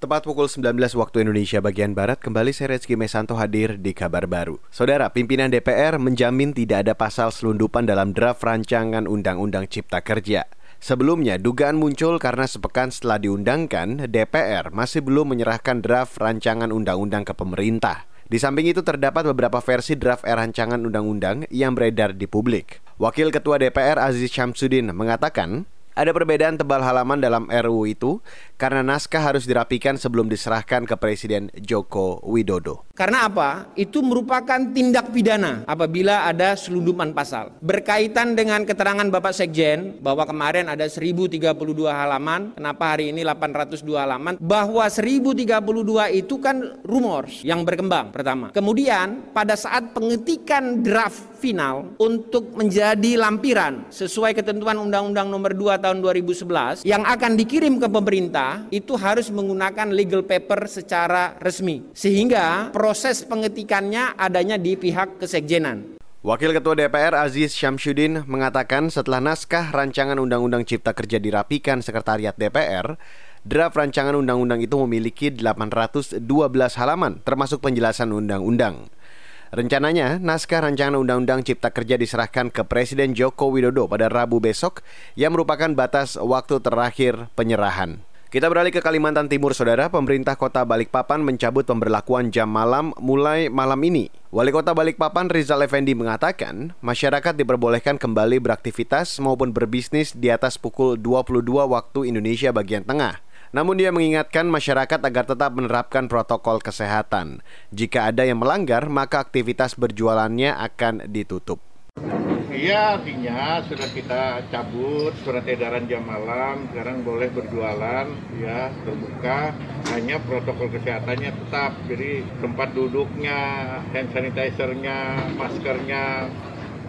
Tepat pukul 19 waktu Indonesia bagian Barat, kembali saya Rezky Mesanto hadir di kabar baru. Saudara, pimpinan DPR menjamin tidak ada pasal selundupan dalam draft rancangan Undang-Undang Cipta Kerja. Sebelumnya, dugaan muncul karena sepekan setelah diundangkan, DPR masih belum menyerahkan draft rancangan undang-undang ke pemerintah. Di samping itu terdapat beberapa versi draft rancangan undang-undang yang beredar di publik. Wakil Ketua DPR Aziz Syamsuddin mengatakan, ada perbedaan tebal halaman dalam RUU itu karena naskah harus dirapikan sebelum diserahkan ke Presiden Joko Widodo. Karena apa? Itu merupakan tindak pidana apabila ada selundupan pasal. Berkaitan dengan keterangan Bapak Sekjen bahwa kemarin ada 1032 halaman, kenapa hari ini 802 halaman? Bahwa 1032 itu kan rumors yang berkembang pertama. Kemudian pada saat pengetikan draft final untuk menjadi lampiran sesuai ketentuan Undang-Undang Nomor 2 tahun 2011 yang akan dikirim ke pemerintah itu harus menggunakan legal paper secara resmi sehingga proses pengetikannya adanya di pihak kesekjenan. Wakil Ketua DPR Aziz Syamsuddin mengatakan setelah naskah rancangan Undang-Undang Cipta Kerja dirapikan Sekretariat DPR, draft rancangan undang-undang itu memiliki 812 halaman termasuk penjelasan undang-undang. Rencananya, naskah rancangan Undang-Undang Cipta Kerja diserahkan ke Presiden Joko Widodo pada Rabu besok yang merupakan batas waktu terakhir penyerahan. Kita beralih ke Kalimantan Timur, Saudara. Pemerintah Kota Balikpapan mencabut pemberlakuan jam malam mulai malam ini. Wali Kota Balikpapan Rizal Effendi mengatakan, masyarakat diperbolehkan kembali beraktivitas maupun berbisnis di atas pukul 22 waktu Indonesia bagian tengah. Namun dia mengingatkan masyarakat agar tetap menerapkan protokol kesehatan. Jika ada yang melanggar, maka aktivitas berjualannya akan ditutup. Iya, artinya sudah kita cabut surat edaran jam malam, sekarang boleh berjualan, ya terbuka. Hanya protokol kesehatannya tetap, jadi tempat duduknya, hand sanitizernya, maskernya,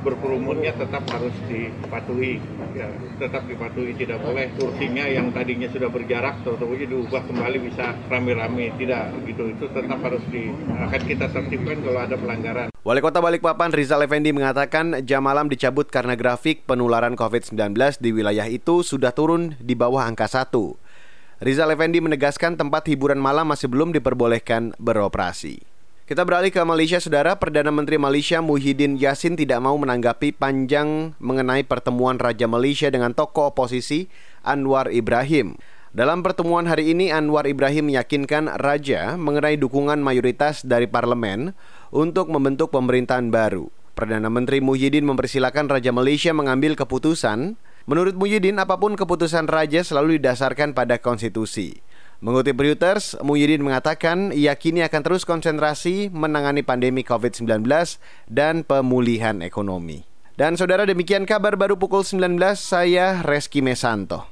berkerumunnya tetap harus dipatuhi. Ya, tetap dipatuhi. Tidak boleh kursinya yang tadinya sudah berjarak tahu diubah kembali bisa rame-rame. Tidak begitu. Itu tetap harus di akan kita tertibkan kalau ada pelanggaran. Wali Kota Balikpapan Rizal Effendi mengatakan jam malam dicabut karena grafik penularan COVID-19 di wilayah itu sudah turun di bawah angka 1. Rizal Effendi menegaskan tempat hiburan malam masih belum diperbolehkan beroperasi. Kita beralih ke Malaysia, Saudara. Perdana Menteri Malaysia Muhyiddin Yassin tidak mau menanggapi panjang mengenai pertemuan Raja Malaysia dengan tokoh oposisi Anwar Ibrahim. Dalam pertemuan hari ini, Anwar Ibrahim meyakinkan Raja mengenai dukungan mayoritas dari parlemen untuk membentuk pemerintahan baru. Perdana Menteri Muhyiddin mempersilahkan Raja Malaysia mengambil keputusan. Menurut Muhyiddin, apa pun keputusan Raja selalu didasarkan pada konstitusi. Mengutip Reuters, Muhyiddin mengatakan ia kini akan terus konsentrasi menangani pandemi COVID-19 dan pemulihan ekonomi. Dan saudara demikian kabar baru pukul 19, saya Reski Mesanto.